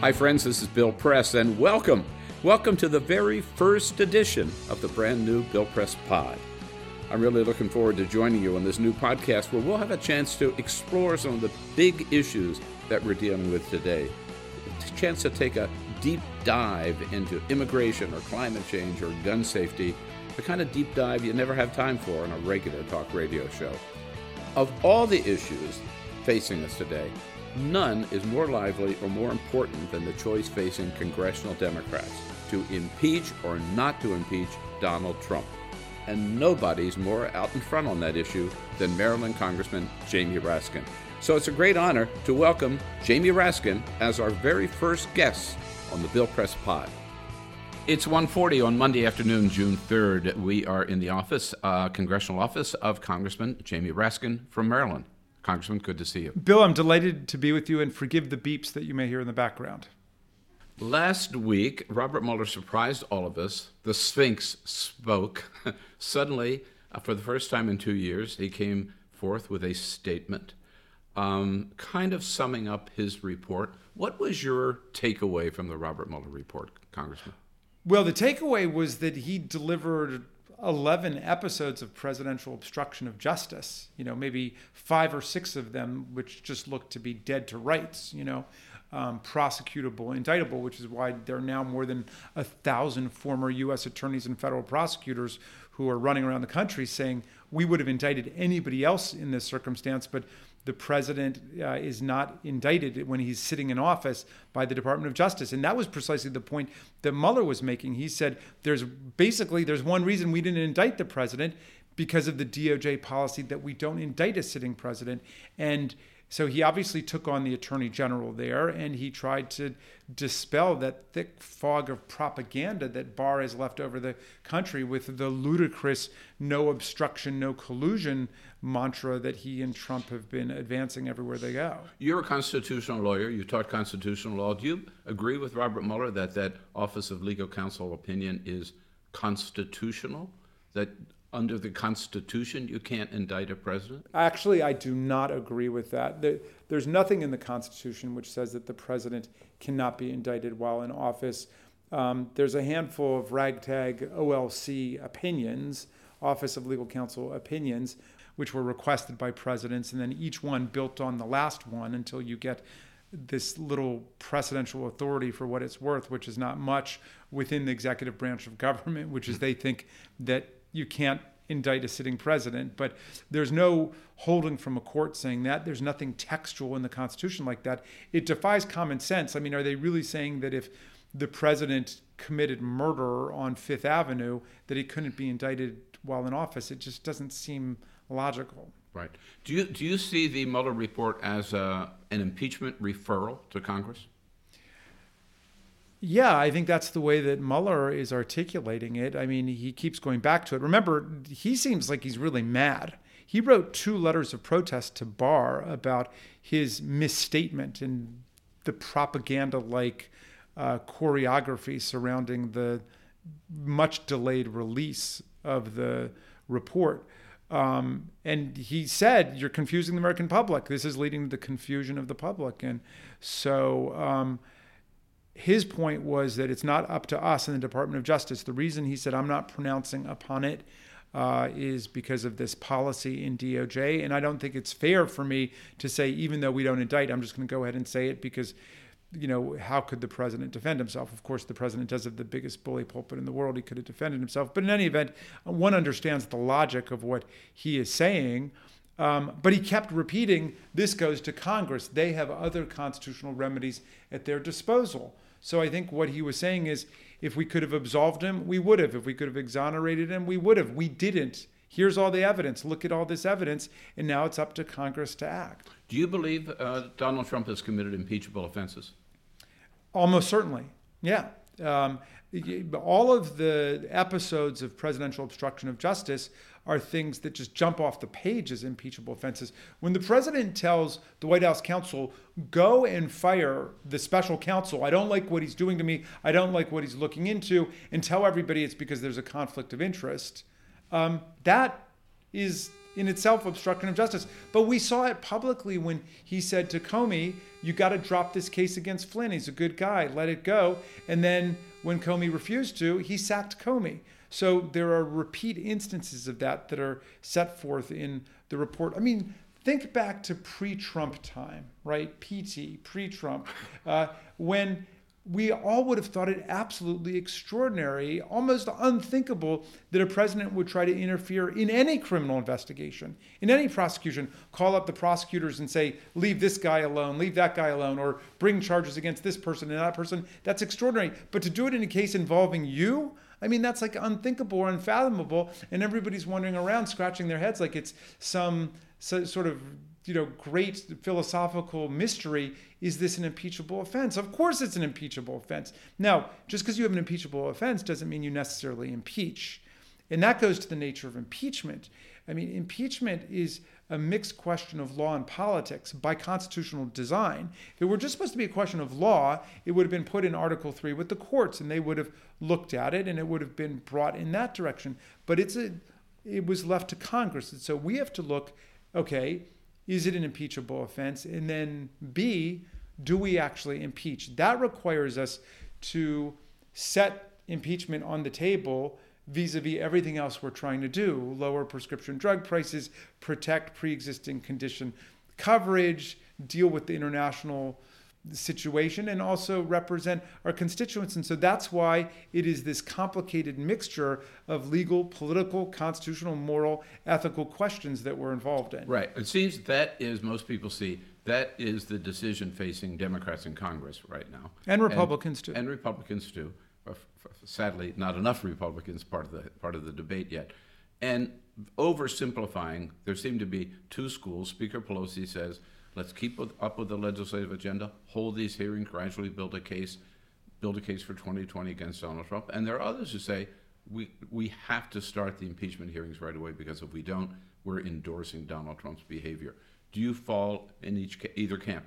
Hi, friends, this is Bill Press, and welcome. Welcome to the very first edition of the brand new Bill Press Pod. I'm really looking forward to joining you on this new podcast where we'll have a chance to explore some of the big issues that we're dealing with today. A chance to take a deep dive into immigration or climate change or gun safety, the kind of deep dive you never have time for on a regular talk radio show. Of all the issues facing us today, None is more lively or more important than the choice facing congressional Democrats to impeach or not to impeach Donald Trump. And nobody's more out in front on that issue than Maryland Congressman Jamie Raskin. So it's a great honor to welcome Jamie Raskin as our very first guest on the Bill Press Pod. It's 1:40 on Monday afternoon, June 3rd. We are in the office, uh, congressional office of Congressman Jamie Raskin from Maryland. Congressman, good to see you. Bill, I'm delighted to be with you and forgive the beeps that you may hear in the background. Last week, Robert Mueller surprised all of us. The Sphinx spoke. Suddenly, uh, for the first time in two years, he came forth with a statement, um, kind of summing up his report. What was your takeaway from the Robert Mueller report, Congressman? Well, the takeaway was that he delivered 11 episodes of presidential obstruction of justice, you know, maybe five or six of them, which just look to be dead to rights, you know, um, prosecutable, indictable, which is why there are now more than a thousand former U.S. attorneys and federal prosecutors who are running around the country saying we would have indicted anybody else in this circumstance, but the president uh, is not indicted when he's sitting in office by the Department of Justice. And that was precisely the point that Mueller was making. He said there's basically there's one reason we didn't indict the president because of the DOJ policy that we don't indict a sitting president. And so he obviously took on the attorney general there and he tried to dispel that thick fog of propaganda that Barr has left over the country with the ludicrous no obstruction, no collusion mantra that he and Trump have been advancing everywhere they go. You're a constitutional lawyer. You taught constitutional law. Do you agree with Robert Mueller that that Office of Legal Counsel opinion is constitutional? That under the Constitution, you can't indict a president? Actually, I do not agree with that. There's nothing in the Constitution which says that the president cannot be indicted while in office. Um, there's a handful of ragtag OLC opinions, Office of Legal Counsel opinions, which were requested by presidents, and then each one built on the last one until you get this little precedential authority for what it's worth, which is not much within the executive branch of government, which is hmm. they think that you can't indict a sitting president, but there's no holding from a court saying that. There's nothing textual in the Constitution like that. It defies common sense. I mean, are they really saying that if the president committed murder on Fifth Avenue, that he couldn't be indicted while in office? It just doesn't seem logical. Right. Do you do you see the Mueller report as a, an impeachment referral to Congress? Yeah, I think that's the way that Mueller is articulating it. I mean, he keeps going back to it. Remember, he seems like he's really mad. He wrote two letters of protest to Barr about his misstatement and the propaganda like uh, choreography surrounding the much delayed release of the report. Um, and he said, You're confusing the American public. This is leading to the confusion of the public. And so, um, his point was that it's not up to us in the Department of Justice. The reason he said, I'm not pronouncing upon it uh, is because of this policy in DOJ. And I don't think it's fair for me to say, even though we don't indict, I'm just going to go ahead and say it because, you know, how could the president defend himself? Of course, the president does have the biggest bully pulpit in the world. He could have defended himself. But in any event, one understands the logic of what he is saying. Um, but he kept repeating, this goes to Congress. They have other constitutional remedies at their disposal. So I think what he was saying is if we could have absolved him, we would have. If we could have exonerated him, we would have. We didn't. Here's all the evidence. Look at all this evidence. And now it's up to Congress to act. Do you believe uh, Donald Trump has committed impeachable offenses? Almost certainly. Yeah. Um, all of the episodes of presidential obstruction of justice are things that just jump off the page as impeachable offenses. When the president tells the White House counsel, go and fire the special counsel, I don't like what he's doing to me, I don't like what he's looking into, and tell everybody it's because there's a conflict of interest, um, that is in itself obstruction of justice. But we saw it publicly when he said to Comey, you got to drop this case against Flynn. He's a good guy, let it go. And then when Comey refused to, he sacked Comey. So there are repeat instances of that that are set forth in the report. I mean, think back to pre-Trump time, right? PT, pre-Trump, uh, when we all would have thought it absolutely extraordinary, almost unthinkable that a president would try to interfere in any criminal investigation, in any prosecution, call up the prosecutors and say, leave this guy alone, leave that guy alone, or bring charges against this person and that person. That's extraordinary. But to do it in a case involving you, I mean, that's like unthinkable or unfathomable. And everybody's wandering around scratching their heads like it's some sort of you know great philosophical mystery is this an impeachable offense of course it's an impeachable offense now just because you have an impeachable offense doesn't mean you necessarily impeach and that goes to the nature of impeachment i mean impeachment is a mixed question of law and politics by constitutional design. If it were just supposed to be a question of law, it would have been put in Article 3 with the courts and they would have looked at it and it would have been brought in that direction. But it's a it was left to Congress. And so we have to look, okay, is it an impeachable offense? And then B, do we actually impeach? That requires us to set impeachment on the table vis-a-vis everything else we're trying to do lower prescription drug prices protect pre-existing condition coverage deal with the international situation and also represent our constituents. And so that's why it is this complicated mixture of legal political constitutional moral ethical questions that we're involved in. Right. It seems that is most people see that is the decision facing democrats in congress right now. And republicans and, too. And republicans too. Sadly not enough Republicans part of the part of the debate yet. And oversimplifying, there seem to be two schools. Speaker Pelosi says, "Let's keep up with the legislative agenda, hold these hearings, gradually build a case, build a case for 2020 against Donald Trump." And there are others who say, "We we have to start the impeachment hearings right away because if we don't, we're endorsing Donald Trump's behavior." Do you fall in each either camp?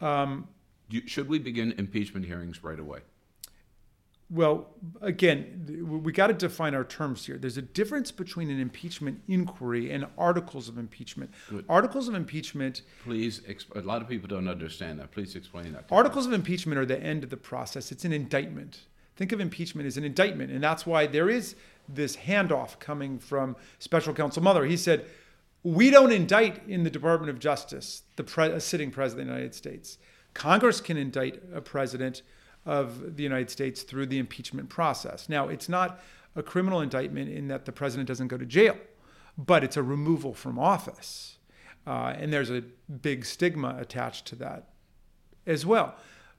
Um, you, should we begin impeachment hearings right away? Well, again, we got to define our terms here. There's a difference between an impeachment inquiry and articles of impeachment. Good. Articles of impeachment. Please, a lot of people don't understand that. Please explain that. Articles of impeachment are the end of the process. It's an indictment. Think of impeachment as an indictment, and that's why there is this handoff coming from Special Counsel Mueller. He said, "We don't indict in the Department of Justice the pre- sitting president of the United States. Congress can indict a president." Of the United States through the impeachment process. Now, it's not a criminal indictment in that the president doesn't go to jail, but it's a removal from office. Uh, and there's a big stigma attached to that as well.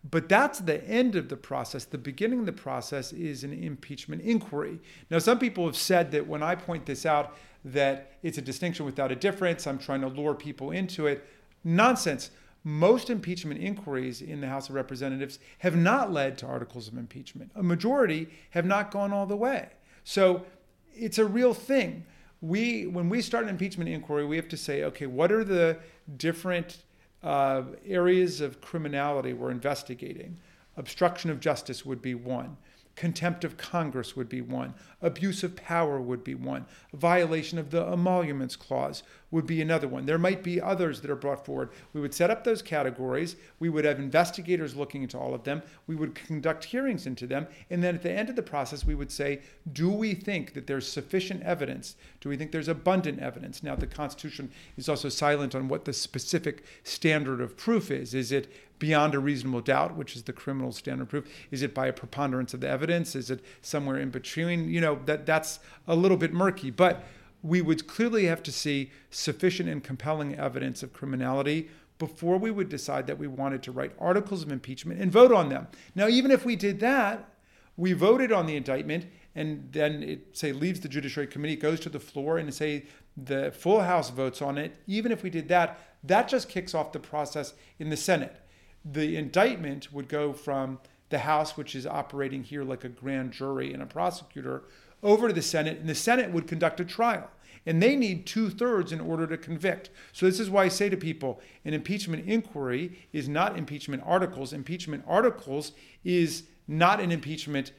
But that's the end of the process. The beginning of the process is an impeachment inquiry. Now, some people have said that when I point this out, that it's a distinction without a difference. I'm trying to lure people into it. Nonsense most impeachment inquiries in the House of Representatives have not led to articles of impeachment. A majority have not gone all the way. So it's a real thing. We, when we start an impeachment inquiry, we have to say, okay, what are the different uh, areas of criminality we're investigating? Obstruction of justice would be one. Contempt of Congress would be one. Abuse of power would be one. Violation of the emoluments clause would be another one. There might be others that are brought forward. We would set up those categories. We would have investigators looking into all of them. We would conduct hearings into them. And then at the end of the process, we would say, do we think that there's sufficient evidence? Do we think there's abundant evidence? Now, the Constitution is also silent on what the specific standard of proof is. Is it beyond a reasonable doubt, which is the criminal standard of proof? Is it by a preponderance of the evidence? Is it somewhere in between? You know, that that's a little bit murky. But we would clearly have to see sufficient and compelling evidence of criminality before we would decide that we wanted to write articles of impeachment and vote on them. Now, even if we did that, we voted on the indictment, and then it say leaves the Judiciary Committee, goes to the floor, and say the full House votes on it. Even if we did that, that just kicks off the process in the Senate. The indictment would go from the House, which is operating here like a grand jury and a prosecutor, over to the Senate, and the Senate would conduct a trial. And they need two thirds in order to convict. So, this is why I say to people an impeachment inquiry is not impeachment articles. Impeachment articles is not an impeachment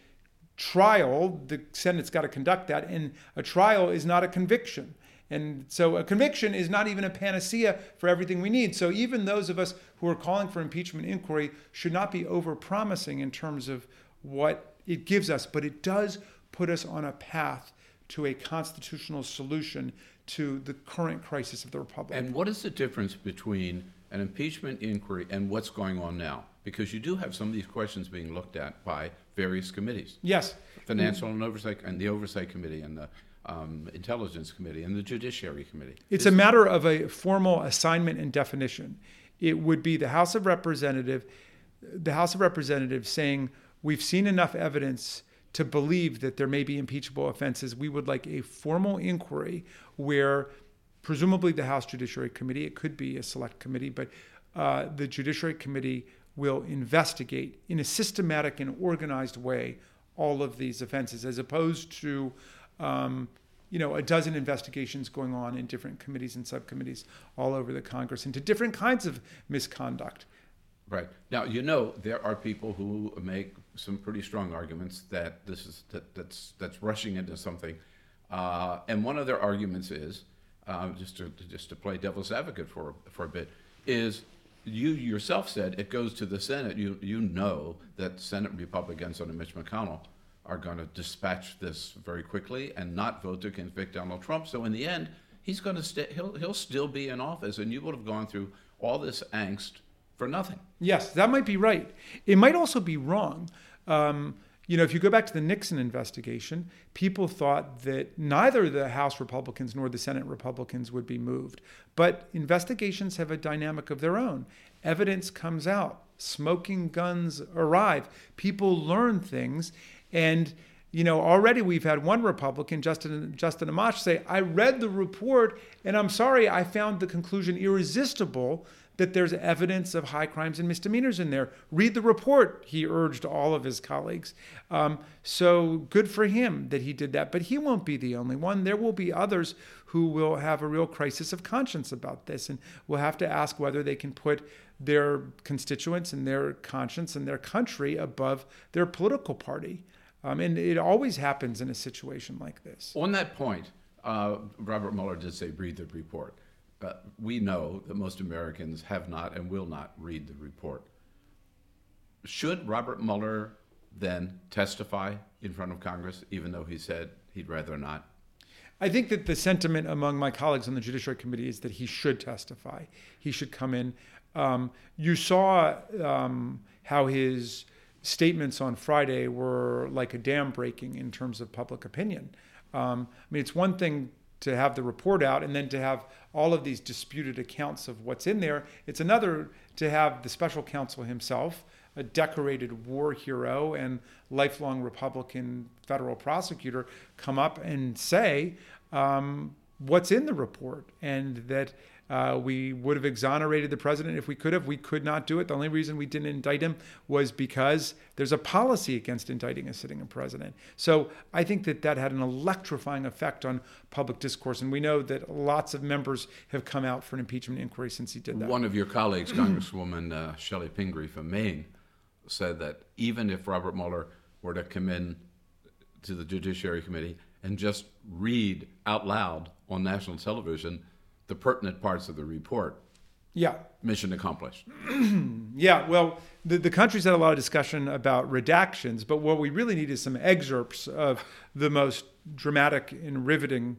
trial. The Senate's got to conduct that. And a trial is not a conviction. And so a conviction is not even a panacea for everything we need. So even those of us who are calling for impeachment inquiry should not be over promising in terms of what it gives us, but it does put us on a path to a constitutional solution to the current crisis of the republic. And what is the difference between an impeachment inquiry and what's going on now? Because you do have some of these questions being looked at by various committees. Yes. Financial and oversight, and the oversight committee, and the um, intelligence committee, and the judiciary committee. It's a matter of a formal assignment and definition. It would be the House of Representative, the House of Representatives saying, "We've seen enough evidence." to believe that there may be impeachable offenses, we would like a formal inquiry where presumably the House Judiciary Committee, it could be a select committee, but uh, the Judiciary Committee will investigate in a systematic and organized way all of these offenses, as opposed to, um, you know, a dozen investigations going on in different committees and subcommittees all over the Congress into different kinds of misconduct. Right now, you know, there are people who make some pretty strong arguments that this is that, that's that's rushing into something, uh, and one of their arguments is uh, just to just to play devil's advocate for for a bit is you yourself said it goes to the Senate. You you know that Senate Republicans under Mitch McConnell are going to dispatch this very quickly and not vote to convict Donald Trump. So in the end, he's going to stay. He'll he'll still be in office, and you would have gone through all this angst for nothing. Yes, that might be right. It might also be wrong. Um, you know, if you go back to the Nixon investigation, people thought that neither the House Republicans nor the Senate Republicans would be moved. But investigations have a dynamic of their own. Evidence comes out, smoking guns arrive, people learn things. And, you know, already we've had one Republican, Justin, Justin Amash, say, I read the report and I'm sorry, I found the conclusion irresistible that there's evidence of high crimes and misdemeanors in there. Read the report, he urged all of his colleagues. Um, so good for him that he did that. But he won't be the only one. There will be others who will have a real crisis of conscience about this and will have to ask whether they can put their constituents and their conscience and their country above their political party. Um, and it always happens in a situation like this. On that point, uh, Robert Mueller did say, read the report but we know that most Americans have not and will not read the report. Should Robert Mueller then testify in front of Congress, even though he said he'd rather not? I think that the sentiment among my colleagues on the Judiciary Committee is that he should testify. He should come in. Um, you saw um, how his statements on Friday were like a dam breaking in terms of public opinion. Um, I mean, it's one thing to have the report out and then to have all of these disputed accounts of what's in there. It's another to have the special counsel himself, a decorated war hero and lifelong Republican federal prosecutor, come up and say um, what's in the report and that uh, we would have exonerated the president if we could have. We could not do it. The only reason we didn't indict him was because there's a policy against indicting a sitting president. So I think that that had an electrifying effect on public discourse. And we know that lots of members have come out for an impeachment inquiry since he did that. One of your colleagues, Congresswoman uh, Chellie Pingree from Maine, said that even if Robert Mueller were to come in to the Judiciary Committee and just read out loud on national television, the pertinent parts of the report. Yeah. Mission accomplished. yeah, well, the, the country's had a lot of discussion about redactions, but what we really need is some excerpts of the most dramatic and riveting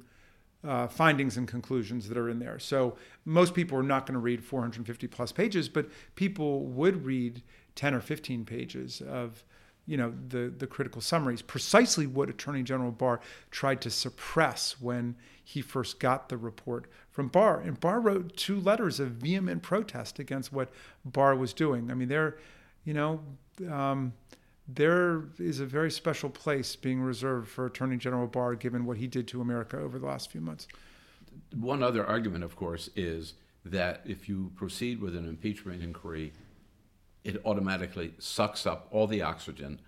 uh, findings and conclusions that are in there. So most people are not going to read 450 plus pages, but people would read 10 or 15 pages of you know the the critical summaries. Precisely what attorney general barr tried to suppress when he first got the report from barr. And barr wrote two letters of vehement protest against what barr was doing. I mean they're you know um, there is a very special place being reserved for Attorney General Barr, given what he did to America over the last few months. One other argument, of course, is that if you proceed with an impeachment inquiry, it automatically sucks up all the oxygen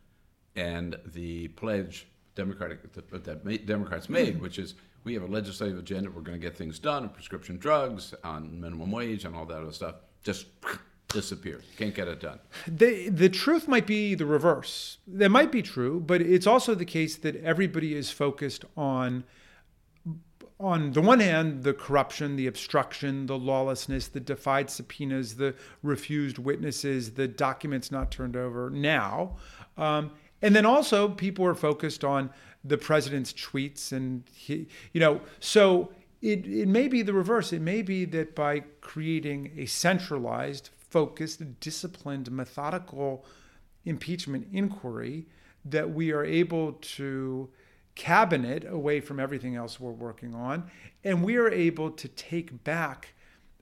and the pledge Democratic that, that Democrats made, mm-hmm. which is we have a legislative agenda, we're going to get things done on prescription drugs, on minimum wage, and all that other stuff, just disappears. Can't get it done. The, the truth might be the reverse. That might be true, but it's also the case that everybody is focused on on the one hand, the corruption, the obstruction, the lawlessness, the defied subpoenas, the refused witnesses, the documents not turned over now. Um, and then also, people are focused on the president's tweets. And, he, you know, so it, it may be the reverse. It may be that by creating a centralized, focused, disciplined, methodical impeachment inquiry, that we are able to cabinet away from everything else we're working on, and we are able to take back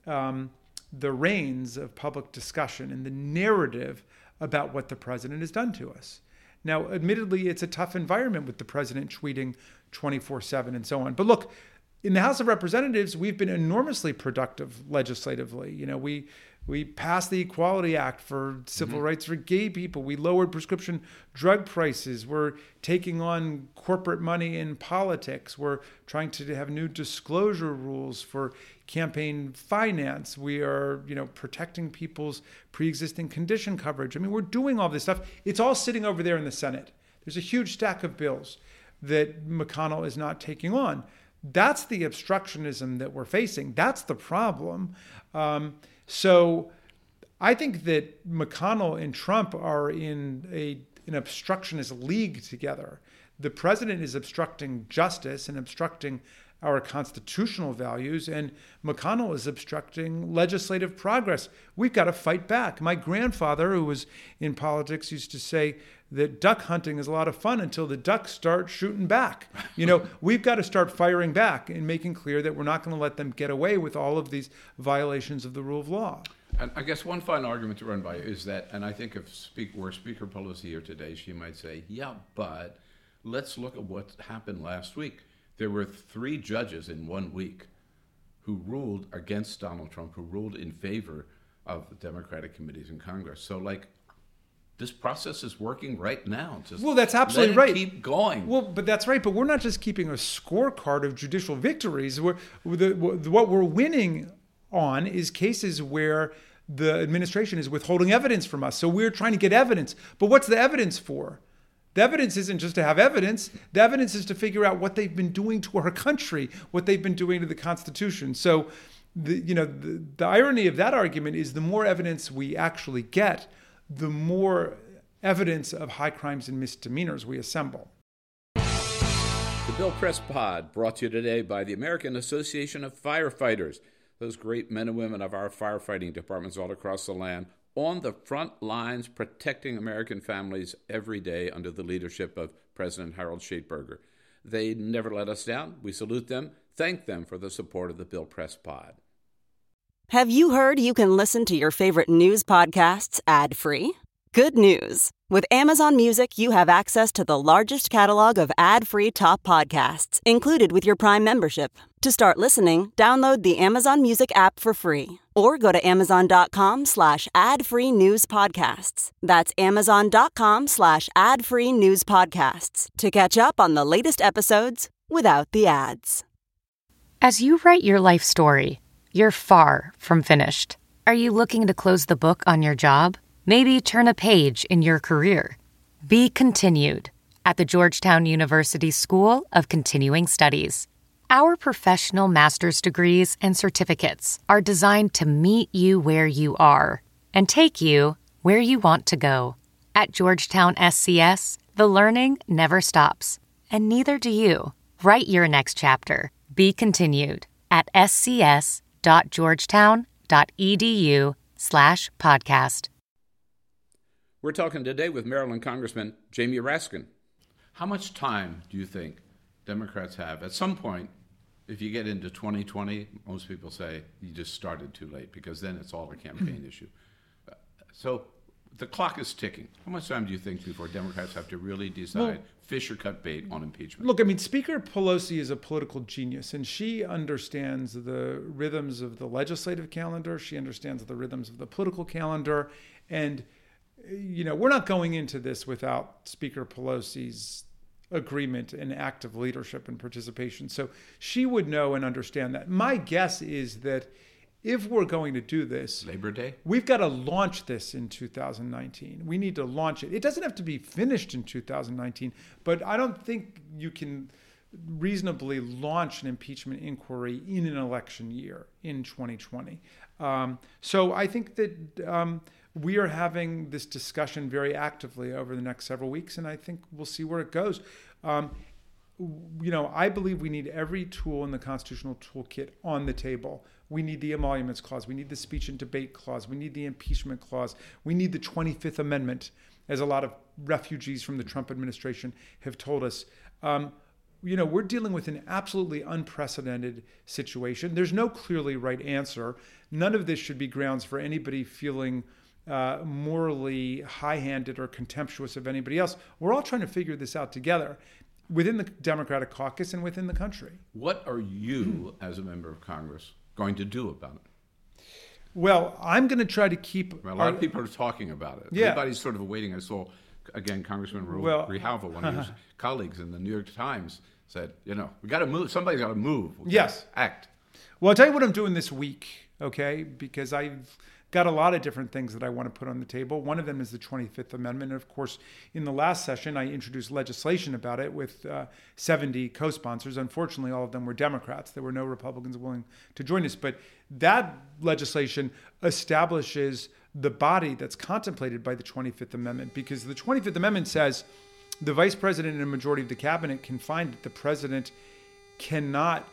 um, the reins of public discussion and the narrative about what the president has done to us. Now, admittedly, it's a tough environment with the president tweeting 24 7 and so on. But look, in the House of Representatives, we've been enormously productive legislatively. You know, we we passed the Equality Act for civil mm-hmm. rights for gay people. We lowered prescription drug prices. We're taking on corporate money in politics. We're trying to have new disclosure rules for campaign finance. We are, you know, protecting people's pre-existing condition coverage. I mean, we're doing all this stuff. It's all sitting over there in the Senate. There's a huge stack of bills that McConnell is not taking on. That's the obstructionism that we're facing. That's the problem. Um, so I think that McConnell and Trump are in a an obstructionist league together. The president is obstructing justice and obstructing our constitutional values, and McConnell is obstructing legislative progress. We've got to fight back. My grandfather, who was in politics, used to say that duck hunting is a lot of fun until the ducks start shooting back. You know, we've got to start firing back and making clear that we're not going to let them get away with all of these violations of the rule of law. And I guess one final argument to run by is that, and I think if speak, were Speaker Pelosi here today, she might say, yeah, but let's look at what happened last week. There were three judges in one week who ruled against Donald Trump, who ruled in favor of the Democratic committees in Congress. So, like, this process is working right now. Just well, that's absolutely right. Keep going. Well, but that's right. But we're not just keeping a scorecard of judicial victories. We're, the, what we're winning on is cases where the administration is withholding evidence from us. So we're trying to get evidence. But what's the evidence for? The evidence isn't just to have evidence. The evidence is to figure out what they've been doing to our country, what they've been doing to the Constitution. So, the, you know, the, the irony of that argument is the more evidence we actually get, the more evidence of high crimes and misdemeanors we assemble. The Bill Press Pod brought to you today by the American Association of Firefighters, those great men and women of our firefighting departments all across the land on the front lines protecting American families every day under the leadership of President Harold Schaitberger. They never let us down. We salute them, thank them for the support of the Bill Press Pod. Have you heard you can listen to your favorite news podcasts ad free? Good news! With Amazon Music, you have access to the largest catalog of ad free top podcasts included with your Prime membership. To start listening, download the Amazon Music app for free or go to amazon.com slash ad free news podcasts. That's amazon.com slash ad free news podcasts to catch up on the latest episodes without the ads. As you write your life story, you're far from finished. Are you looking to close the book on your job? Maybe turn a page in your career? Be continued at the Georgetown University School of Continuing Studies. Our professional master's degrees and certificates are designed to meet you where you are and take you where you want to go. At Georgetown SCS, the learning never stops, and neither do you. Write your next chapter. Be continued at scs.georgetown.edu slash podcast. We're talking today with Maryland Congressman Jamie Raskin. How much time do you think Democrats have at some point if you get into 2020, most people say you just started too late because then it's all a campaign issue. So the clock is ticking. How much time do you think before Democrats have to really decide Well- fish or cut bait on impeachment? Look, I mean, Speaker Pelosi is a political genius, and she understands the rhythms of the legislative calendar. She understands the rhythms of the political calendar. And, you know, we're not going into this without Speaker Pelosi's agreement and active leadership and participation. So she would know and understand that. My guess is that if we're going to do this, Labor Day? We've got to launch this in 2019. We need to launch it. It doesn't have to be finished in 2019, but I don't think you can reasonably launch an impeachment inquiry in an election year in 2020. Um, so I think that um, we are having this discussion very actively over the next several weeks, and I think we'll see where it goes. Um, you know, I believe we need every tool in the constitutional toolkit on the table. We need the emoluments clause. We need the speech and debate clause. We need the impeachment clause. We need the 25th Amendment, as a lot of refugees from the Trump administration have told us. Um, you know, we're dealing with an absolutely unprecedented situation. There's no clearly right answer. None of this should be grounds for anybody feeling uh, morally high handed or contemptuous of anybody else. We're all trying to figure this out together within the Democratic caucus and within the country. What are you, as a member of Congress, going to do about it? Well, I'm going to try to keep. Mean, a lot our- of people are talking about it. Yeah. Everybody's sort of waiting. I saw, again, Congressman Ru- Well- one of his colleagues in the New York Times, said, you know, we got to move. Somebody's got to move. Yes. Act. Well, I'll tell you what I'm doing this week, okay? Because I've got a lot of different things that I want to put on the table. One of them is the 25th Amendment. And of course, in the last session, I introduced legislation about it with uh, 70 co sponsors. Unfortunately, all of them were Democrats. There were no Republicans willing to join us. But that legislation establishes the body that's contemplated by the 25th Amendment because the 25th Amendment says the vice president and a majority of the cabinet can find that the president cannot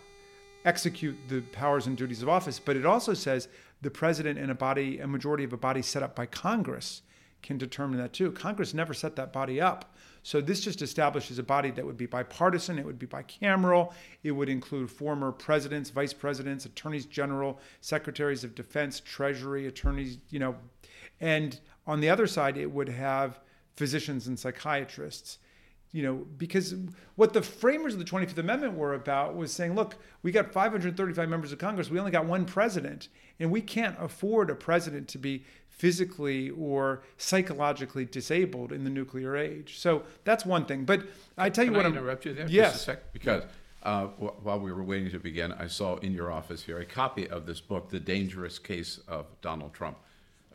execute the powers and duties of office. But it also says the president and a body, a majority of a body set up by Congress can determine that too. Congress never set that body up. So this just establishes a body that would be bipartisan, it would be bicameral, it would include former presidents, vice presidents, attorneys general, secretaries of defense, treasury, attorneys, you know, and on the other side it would have physicians and psychiatrists you know, because what the framers of the 25th Amendment were about was saying, look, we got 535 members of Congress, we only got one president, and we can't afford a president to be physically or psychologically disabled in the nuclear age. So that's one thing. But I tell you Can what, I I'm, interrupt you there? Yes. Just a sec? Because uh, wh- while we were waiting to begin, I saw in your office here a copy of this book, The Dangerous Case of Donald Trump,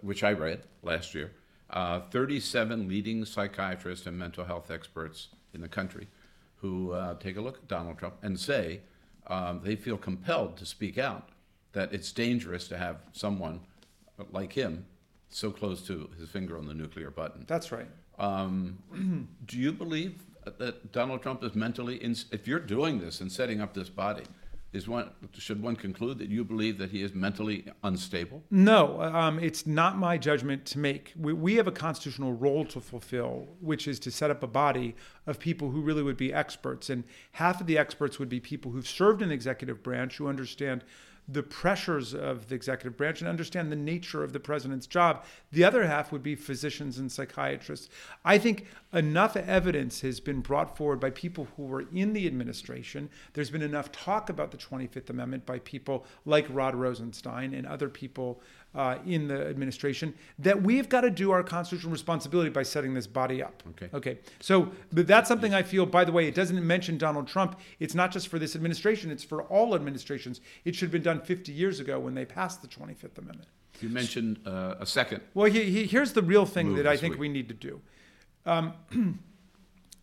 which I read last year. Uh, 37 leading psychiatrists and mental health experts in the country who uh, take a look at Donald Trump and say um, they feel compelled to speak out that it's dangerous to have someone like him so close to his finger on the nuclear button. that's right. Um, do you believe that Donald Trump is mentally, if you're doing this and setting up this body, is one should one conclude that you believe that he is mentally unstable? No, um, it's not my judgment to make. We, we have a constitutional role to fulfill, which is to set up a body of people who really would be experts. And half of the experts would be people who've served in the executive branch, who understand the pressures of the executive branch and understand the nature of the president's job. The other half would be physicians and psychiatrists. I think enough evidence has been brought forward by people who were in the administration. There's been enough talk about the 25th Amendment by people like Rod Rosenstein and other people uh, in the administration that we've got to do our constitutional responsibility by setting this body up. Okay. Okay. So, but that's something I feel, by the way, it doesn't mention Donald Trump. It's not just for this administration, it's for all administrations. It should have been done 50 years ago when they passed the 25th Amendment. You mentioned uh, a second. Well, he, he, here's the real thing that I think week. we need to do. Um,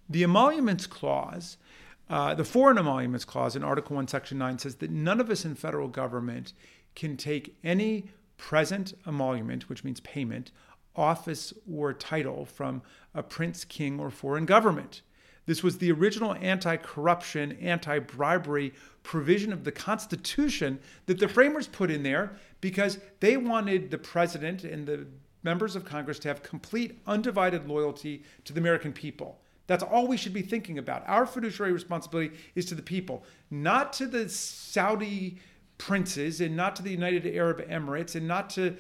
the emoluments clause, uh, the foreign emoluments clause in Article 1, Section 9 says that none of us in federal government can take any present emolument, which means payment, office, or title from a prince, king, or foreign government. This was the original anti corruption, anti bribery provision of the Constitution that the framers put in there because they wanted the president and the members of Congress to have complete, undivided loyalty to the American people. That's all we should be thinking about. Our fiduciary responsibility is to the people, not to the Saudi princes and not to the United Arab Emirates and not to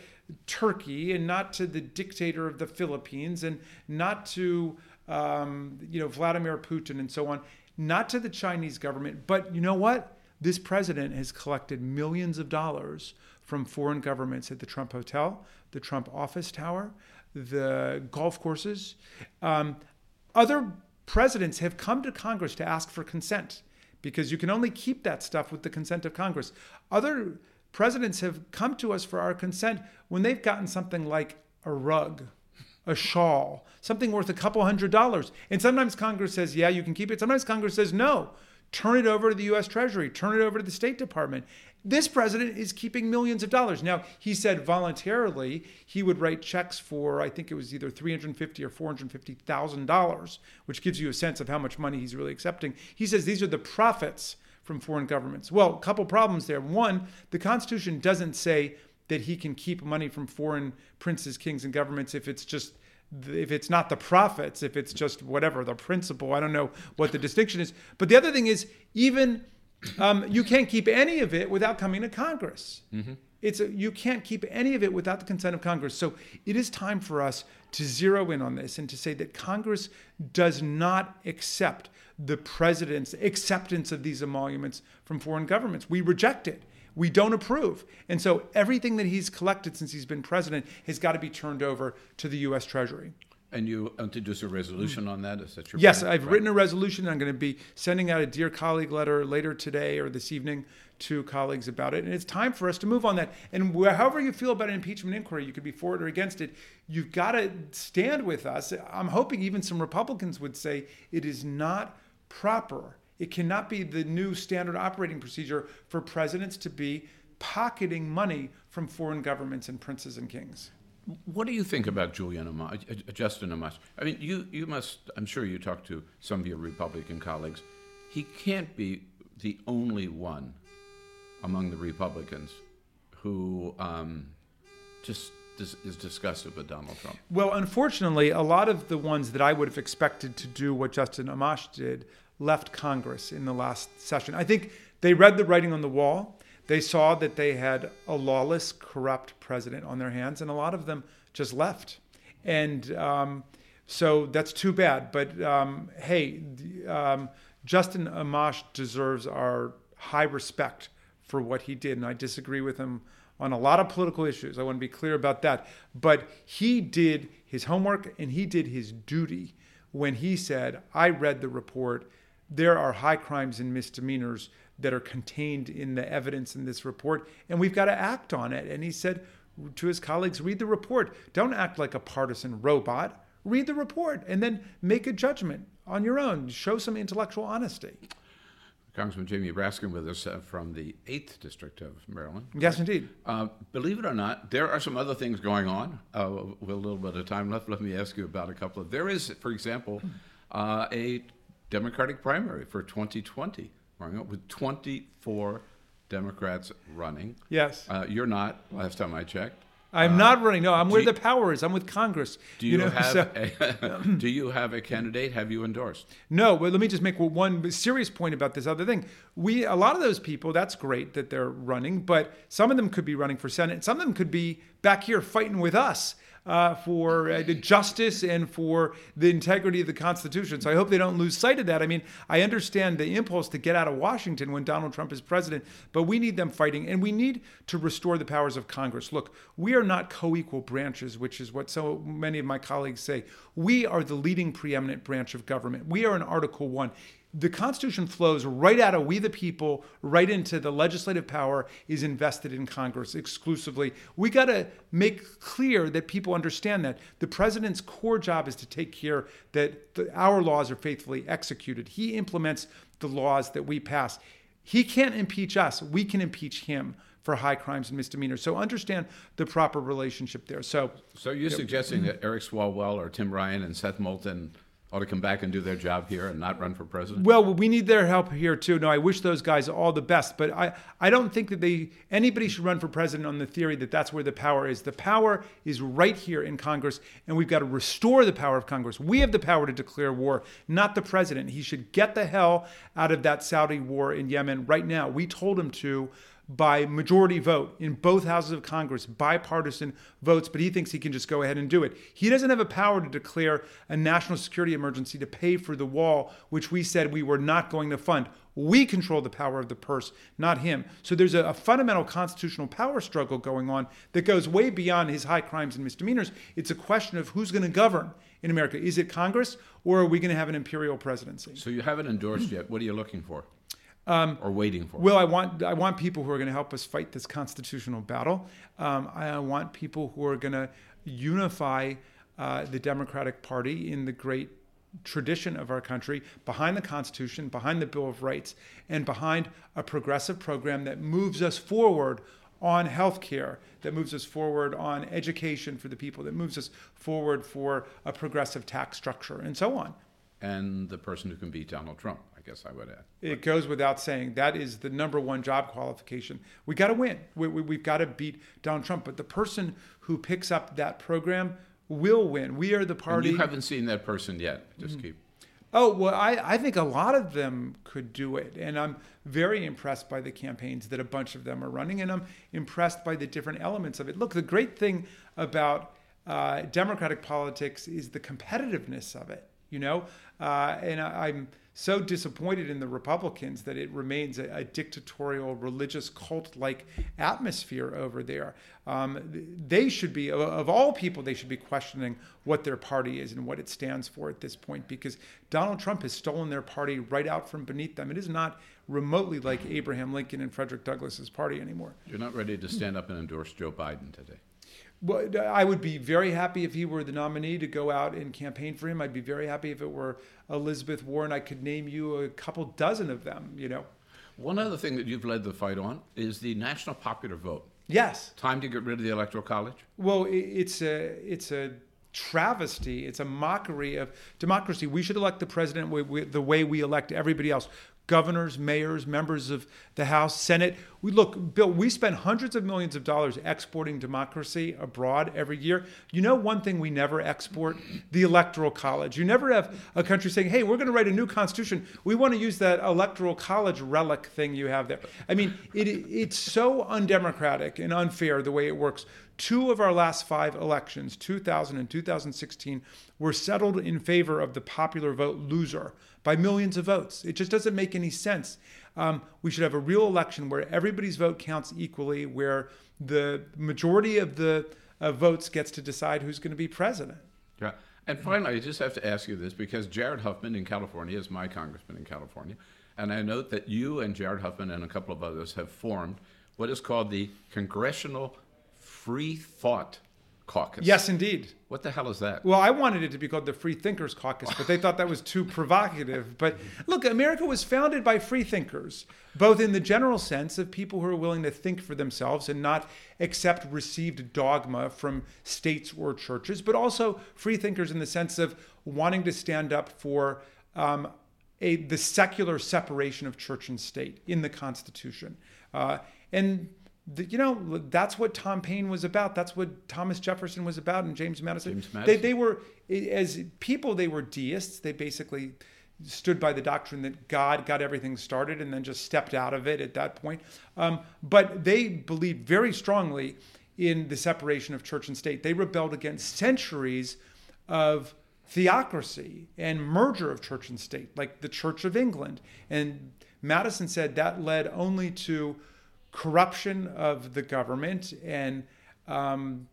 Turkey and not to the dictator of the Philippines and not to um, you know Vladimir Putin and so on, not to the Chinese government. But you know what? This president has collected millions of dollars from foreign governments at the Trump Hotel, the Trump office tower, the golf courses. Um, other presidents have come to Congress to ask for consent because you can only keep that stuff with the consent of Congress. Other presidents have come to us for our consent when they've gotten something like a rug, a shawl, something worth a couple hundred dollars. And sometimes Congress says, yeah, you can keep it. Sometimes Congress says, no, turn it over to the US Treasury, turn it over to the State Department. This president is keeping millions of dollars. Now, he said voluntarily he would write checks for, I think it was either 350 or $450,000, which gives you a sense of how much money he's really accepting. He says these are the profits from foreign governments. Well, a couple problems there. One, the Constitution doesn't say that he can keep money from foreign princes, kings, and governments if it's just if it's not the profits, if it's just whatever the principle. I don't know what the distinction is. But the other thing is even um, you can't keep any of it without coming to Congress. Mm-hmm. It's a, you can't keep any of it without the consent of Congress. So it is time for us to zero in on this and to say that Congress does not accept the president's acceptance of these emoluments from foreign governments. We reject it. We don't approve. And so everything that he's collected since he's been president has got to be turned over to the U.S. Treasury. And you um, introduce a resolution on that? Is that your Yes, plan? I've Right. written a resolution. I'm going to be sending out a dear colleague letter later today or this evening to colleagues about it. And it's time for us to move on that. And however you feel about an impeachment inquiry, you could be for it or against it. You've got to stand with us. I'm hoping even some Republicans would say it is not proper. It cannot be the new standard operating procedure for presidents to be pocketing money from foreign governments and princes and kings. What do you think about Julian Amash, uh, Justin Amash? I mean, you, you must, I'm sure you talked to some of your Republican colleagues. He can't be the only one among the Republicans who um, just dis- is disgusted with Donald Trump. Well, unfortunately, a lot of the ones that I would have expected to do what Justin Amash did left Congress in the last session. I think they read the writing on the wall. They saw that they had a lawless, corrupt president on their hands, and a lot of them just left. And um, so that's too bad. But um, hey, um, Justin Amash deserves our high respect for what he did, and I disagree with him on a lot of political issues. I want to be clear about that. But he did his homework and he did his duty when he said, I read the report. There are high crimes and misdemeanors that are contained in the evidence in this report, and we've got to act on it. And he said to his colleagues, read the report. Don't act like a partisan robot. Read the report and then make a judgment on your own. Show some intellectual honesty. Congressman Jamie Raskin with us uh, from the 8th District of Maryland. Yes, indeed. Uh, believe it or not, there are some other things going on. Uh, with a little bit of time left, let me ask you about a couple of. There is, for example, uh, a Democratic primary for 2020, with 24 Democrats running. Yes. Uh, you're not, last time I checked. I'm not running. No, I'm where you- the power is. I'm with Congress. Do you, know, have so- a, do you have a candidate? Have you endorsed? No, but let me just make one serious point about this other thing. We a lot of those people, that's great that they're running, but some of them could be running for Senate. Some of them could be back here fighting with us uh, for uh, the justice and for the integrity of the Constitution. So I hope they don't lose sight of that. I mean, I understand the impulse to get out of Washington when Donald Trump is president, but we need them fighting, and we need to restore the powers of Congress. Look, we are not co-equal branches, which is what so many of my colleagues say. We are the leading preeminent branch of government. We are in Article One the Constitution flows right out of we the people, right into the legislative power is invested in Congress exclusively. We got to make clear that people understand that the president's core job is to take care that the, our laws are faithfully executed. He implements the laws that we pass. He can't impeach us. We can impeach him for high crimes and misdemeanors. So understand the proper relationship there. So So you're suggesting that Eric Swalwell or Tim Ryan and Seth Moulton ought to come back and do their job here and not run for president? Well, we need their help here too. No, I wish those guys all the best, but I, I don't think that they anybody should run for president on the theory that that's where the power is. The power is right here in Congress, and we've got to restore the power of Congress. We have the power to declare war, not the president. He should get the hell out of that Saudi war in Yemen right now. We told him to by majority vote in both houses of Congress, bipartisan votes, but he thinks he can just go ahead and do it. He doesn't have a power to declare a national security emergency to pay for the wall, which we said we were not going to fund. We control the power of the purse, not him. So there's a, a, fundamental constitutional power struggle going on that goes way beyond his high crimes and misdemeanors. It's a question of who's going to govern in America. Is it Congress or are we going to have an imperial presidency? So you haven't endorsed yet. What are you looking for? Um, or waiting for? Well, I want I want people who are going to help us fight this constitutional battle. Um, I want people who are going to unify uh, the Democratic Party in the great tradition of our country behind the Constitution, behind the Bill of Rights, and behind a progressive program that moves us forward on health care, that moves us forward on education for the people, that moves us forward for a progressive tax structure, and so on. And the person who can beat Donald Trump guess I would add. It goes without saying that is the number one job qualification. We got to win. We, we, we've got to beat Donald Trump. But the person who picks up that program will win. We are the party. And you haven't seen that person yet. Just mm-hmm. keep. Oh, well, I, I think a lot of them could do it. And I'm very impressed by the campaigns that a bunch of them are running. And I'm impressed by the different elements of it. Look, the great thing about uh, Democratic politics is the competitiveness of it, you know? Uh, and I, I'm so disappointed in the Republicans that it remains a, a dictatorial, religious cult like atmosphere over there. Um, they should be, of, of all people, they should be questioning what their party is and what it stands for at this point because Donald Trump has stolen their party right out from beneath them. It is not remotely like Abraham Lincoln and Frederick Douglass's party anymore. You're not ready to stand up and endorse Joe Biden today. I would be very happy if he were the nominee to go out and campaign for him. I'd be very happy if it were Elizabeth Warren. I could name you a couple dozen of them, you know. One other thing that you've led the fight on is the national popular vote. Yes. Time to get rid of the electoral college? Well, it's a it's a travesty. It's a mockery of democracy. We should elect the president the way we elect everybody else governors, mayors, members of the House, Senate. We look, Bill, we spend hundreds of millions of dollars exporting democracy abroad every year. You know one thing we never export? The electoral college. You never have a country saying, "Hey, we're going to write a new constitution. We want to use that electoral college relic thing you have there." I mean, it, it's so undemocratic and unfair the way it works. Two of our last five elections, 2000 and 2016, were settled in favor of the popular vote loser by millions of votes. It just doesn't make any sense. Um, we should have a real election where everybody's vote counts equally, where the majority of the uh, votes gets to decide who's going to be president. Yeah. And finally, I just have to ask you this because Jared Huffman in California is my congressman in California. And I note that you and Jared Huffman and a couple of others have formed what is called the Congressional Free Thought Caucus. Yes, indeed. What the hell is that? Well, I wanted it to be called the Free Thinkers Caucus, but they thought that was too provocative. But look, America was founded by free thinkers, both in the general sense of people who are willing to think for themselves and not accept received dogma from states or churches, but also free thinkers in the sense of wanting to stand up for um, a, the secular separation of church and state in the Constitution. Uh, and the, you know, that's what Tom Paine was about. That's what Thomas Jefferson was about, and James Madison. James Madison. They, they were, as people, they were deists. They basically stood by the doctrine that God got everything started and then just stepped out of it at that point. Um, but they believed very strongly in the separation of church and state. They rebelled against centuries of theocracy and merger of church and state, like the Church of England. And Madison said that led only to corruption of the government and um,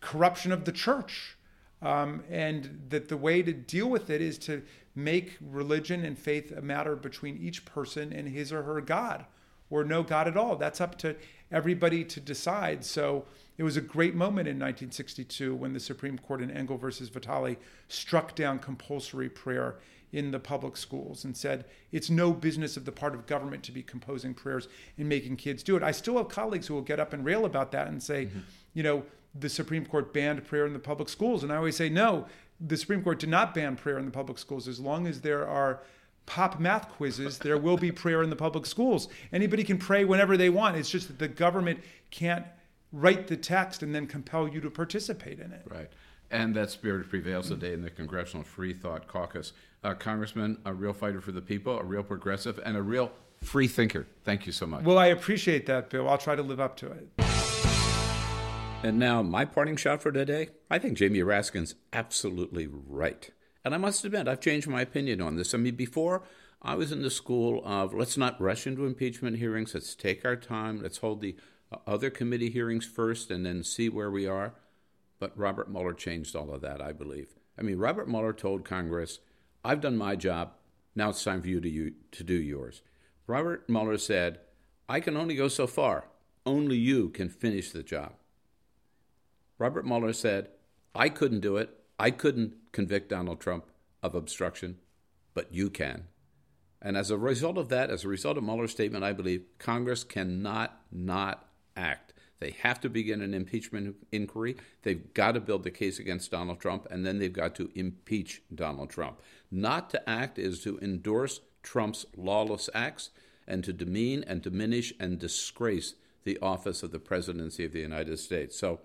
corruption of the church. Um, and that the way to deal with it is to make religion and faith a matter between each person and his or her God, or no God at all. That's up to everybody to decide. So it was a great moment in 1962 when the Supreme Court in Engel versus Vitale struck down compulsory prayer in the public schools and said it's no business of the part of government to be composing prayers and making kids do it. I still have colleagues who will get up and rail about that and say, mm-hmm. you know, the Supreme Court banned prayer in the public schools. And I always say, no, the Supreme Court did not ban prayer in the public schools. As long as there are pop math quizzes, there will be prayer in the public schools. Anybody can pray whenever they want. It's just that the government can't write the text and then compel you to participate in it. Right. And that spirit prevails today in the Congressional Free Thought Caucus. Uh, Congressman, a real fighter for the people, a real progressive, and a real free thinker. Thank you so much. Well, I appreciate that, Bill. I'll try to live up to it. And now, my parting shot for today I think Jamie Raskin's absolutely right. And I must admit, I've changed my opinion on this. I mean, before, I was in the school of let's not rush into impeachment hearings, let's take our time, let's hold the other committee hearings first and then see where we are. But Robert Mueller changed all of that, I believe. I mean, Robert Mueller told Congress, I've done my job, now it's time for you to, you, to do yours. Robert Mueller said, I can only go so far. Only you can finish the job. Robert Mueller said, I couldn't do it. I couldn't convict Donald Trump of obstruction, but you can. And as a result of that, as a result of Mueller's statement, I believe Congress cannot not act. They have to begin an impeachment inquiry. They've got to build the case against Donald Trump, and then they've got to impeach Donald Trump. Not to act is to endorse Trump's lawless acts and to demean and diminish and disgrace the office of the presidency of the United States. So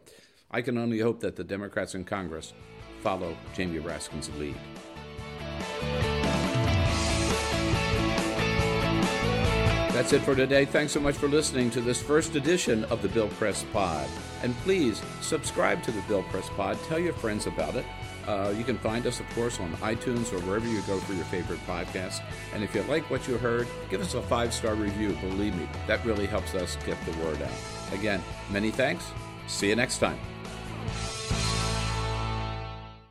I can only hope that the Democrats in Congress follow Jamie Raskin's lead. That's it for today. Thanks so much for listening to this first edition of the Bill Press Pod. And please subscribe to the Bill Press Pod. Tell your friends about it. Uh, you can find us, of course, on iTunes or wherever you go for your favorite podcast. And if you like what you heard, give us a five star review. Believe me, that really helps us get the word out. Again, many thanks. See you next time.